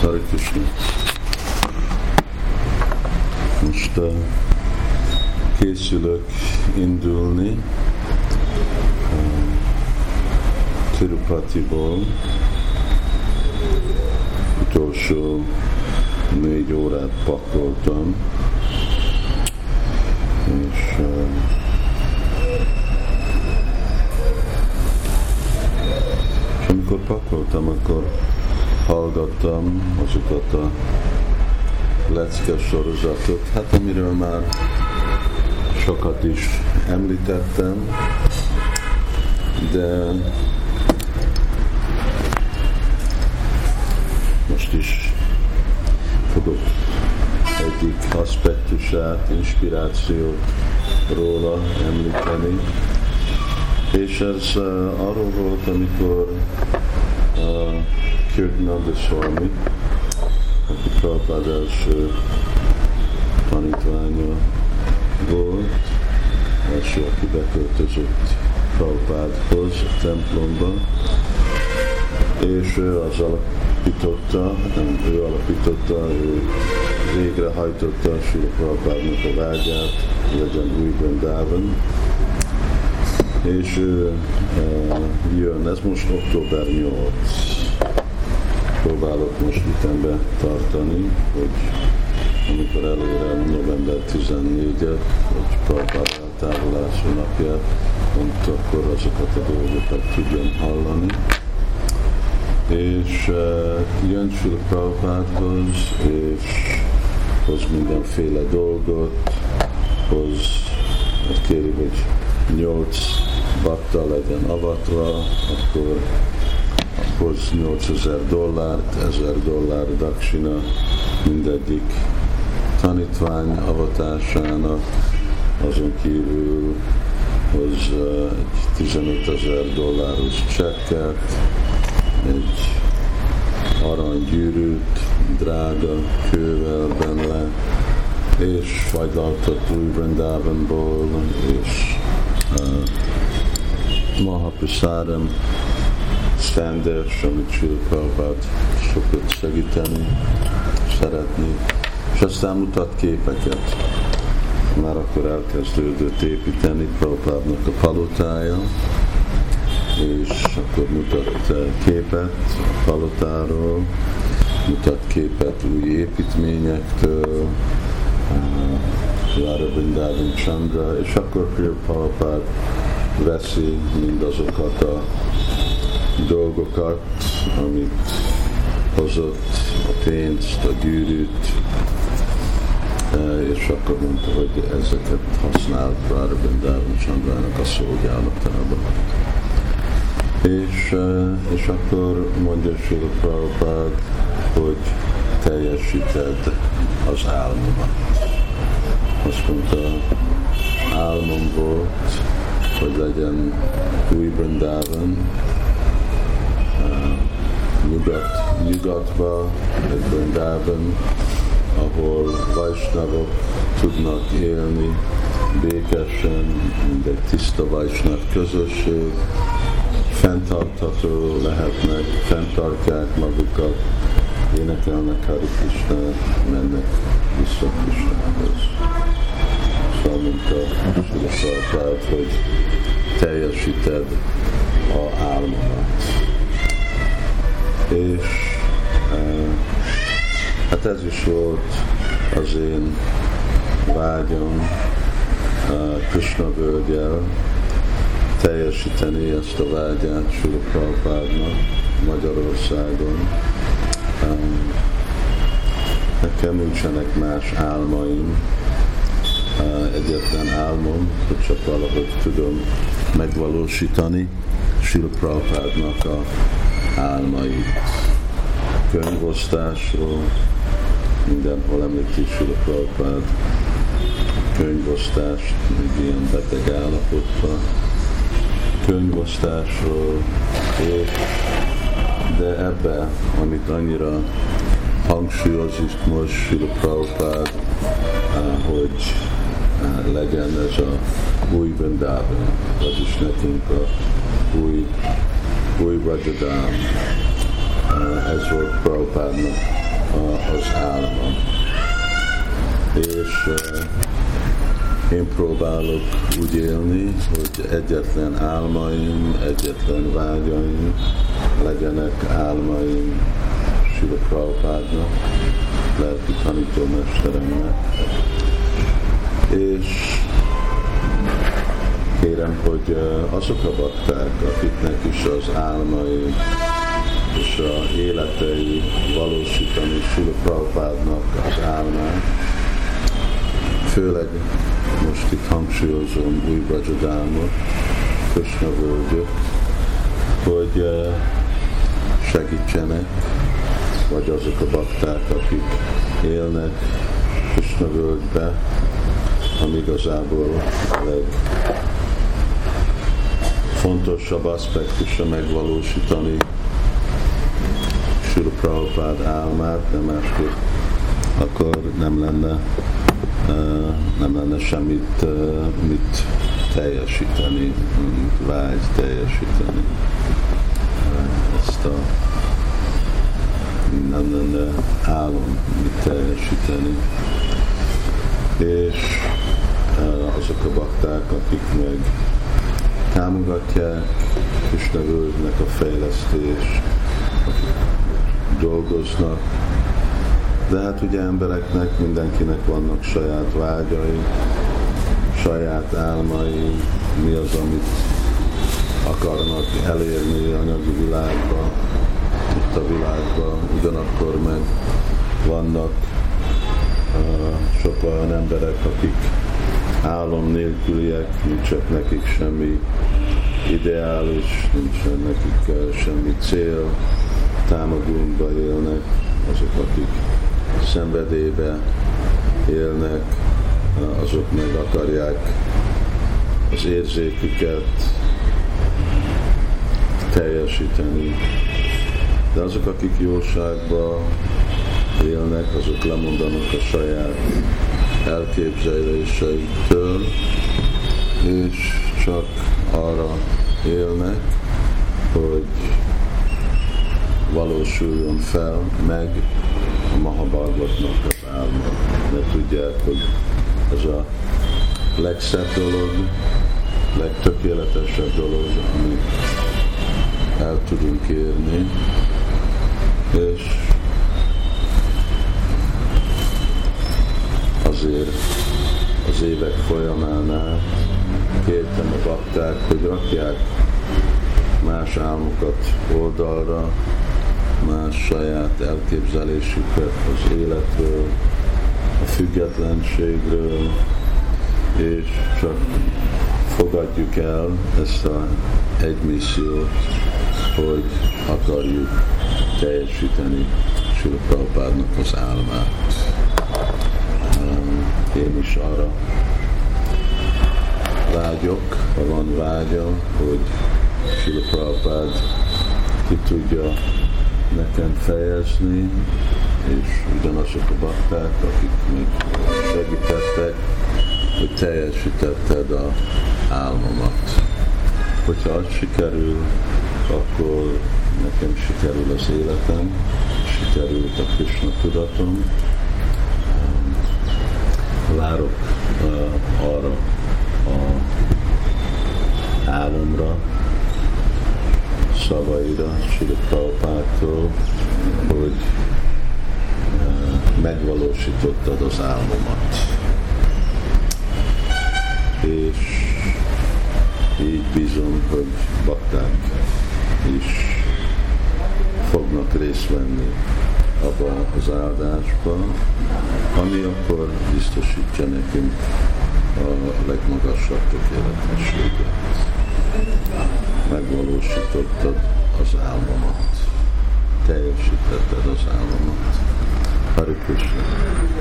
Hare Krishna. Most uh, készülök indulni uh, Tirupatiból. Utolsó négy órát pakoltam, és uh, és amikor pakoltam, akkor hallgattam azokat a lecke sorozatot, hát amiről már sokat is említettem, de most is fogok egyik aspektusát, inspirációt róla említeni. És ez uh, arról volt, amikor uh, Kirtananda Swami, aki Prabhupád első tanítványa volt, első, aki beköltözött Prabhupádhoz a templomba, és ő az alapította, nem ő alapította, ő végrehajtotta Sula Prabhupádnak a vágyát, legyen új Vrindavan, és ő uh, jön, ez most október 8 próbálok most ütembe tartani, hogy amikor elérem november 14-et, vagy Prabhupád eltávolási napját, pont akkor azokat a dolgokat tudjam hallani. És uh, jön Sula Prabhupádhoz, és hoz mindenféle dolgot, hoz, kéri, hogy nyolc bakta legyen avatva, akkor hoz 8000 dollárt, 1000 dollár daksina mindegyik tanítvány avatásának, azon kívül hoz egy 15 ezer dolláros csekket, egy aranygyűrűt, drága kővel benne, és fagylaltat új Vrindavanból, és uh, Mahaprasadam standards, amit Sri Prabhupád szokott segíteni, szeretni, és aztán mutat képeket. Már akkor elkezdődött építeni Prabhupádnak a palotája, és akkor mutat képet a palotáról, mutat képet új építményektől, Lára Bindávin Chandra, és akkor Prabhupád veszi mindazokat a dolgokat, amit hozott, a pénzt, a gyűrűt, és akkor mondta, hogy ezeket használ Rára Bindávin Csandrának a szolgálatában. És, és akkor mondja Sula Prabhupád, hogy teljesíted az álmomat. Azt mondta, álmom volt, hogy legyen új Brindában, nyugat, nyugatba, egy Brindában, ahol Vajsnavok tudnak élni békesen, mint egy tiszta Vajsnav közösség, fenntartható lehetnek, fenntartják magukat, énekelnek Hari Krishna, mennek vissza Krishnához. Szóval Sila hogy teljesíted a álmomat. És hát ez is volt az én vágyom Krishna völgyel, teljesíteni ezt a vágyát Sula Prabhupádnak Magyarországon. Nekem nincsenek más álmaim, egyetlen álmom, hogy csak valahogy tudom megvalósítani Sila Prabhupádnak a álmait. Könyvosztásról, mindenhol említi Sila Prabhupád könyvosztást, még ilyen beteg állapotban, könyvosztásról, de ebbe, amit annyira hangsúlyozik most Sila Prabhupád, hogy legyen ez a új Vindában, vagyis nekünk a új, új Rajadám, ez volt Prabhupádnak az álma. És én próbálok úgy élni, hogy egyetlen álmaim, egyetlen vágyaim legyenek álmaim Sila Prabhupádnak, lelki tanítómesteremnek, és kérem, hogy azok a bakták, akiknek is az álmai és a életei valósítani Sula az álmát, főleg most itt hangsúlyozom új Bajadámot, Krishna völgyöt, hogy segítsenek, vagy azok a bakták, akik élnek Krishna völgybe, ami igazából a legfontosabb aspektusa megvalósítani Sula Prabhupád álmát, nem másképp akkor nem lenne, nem lenne semmit mit teljesíteni, vágy teljesíteni. Ezt a nem lenne álom mit teljesíteni. És azok a bakták, akik meg támogatják és nevődnek a fejlesztés, dolgoznak, de hát ugye embereknek, mindenkinek vannak saját vágyai, saját álmai, mi az, amit akarnak elérni anyagi világba, itt a világban, ugyanakkor meg vannak uh, sok olyan emberek, akik álom nélküliek, nincsen nekik semmi ideális, nincsen nekik uh, semmi cél, támagunkba élnek, azok, akik szenvedélybe élnek, azok meg akarják az érzéküket teljesíteni. De azok, akik jóságba élnek, azok lemondanak a saját elképzeléseiktől, és csak arra élnek, hogy valósuljon fel meg a Mahabharvatnak az álma. Mert tudják, hogy ez a legszebb dolog, legtökéletesebb dolog, amit el tudunk érni, és az évek folyamán kértem a bakták, hogy rakják más álmokat oldalra, más saját elképzelésüket az életről, a függetlenségről, és csak fogadjuk el ezt a egy missziót, hogy akarjuk teljesíteni Sula Prabhupádnak az álmát. Én is arra vágyok, ha van vágya, hogy Prabhupád ki tudja nekem fejezni, és ugyanazok a bakták, akik még segítettek, hogy teljesítetted a álmomat. Hogyha az sikerül, akkor nekem sikerül az életem, sikerült a Krishna tudatom. Várok uh, arra a álomra, szavaira, Sri Prabhupától, hogy uh, megvalósítottad az álmomat. És így bízom, hogy bakták is fognak részt venni abban az áldásban, ami akkor biztosítja nekünk a legmagasabb tökéletességet. Megvalósítottad az álmomat, teljesítetted az álmomat. Krishna.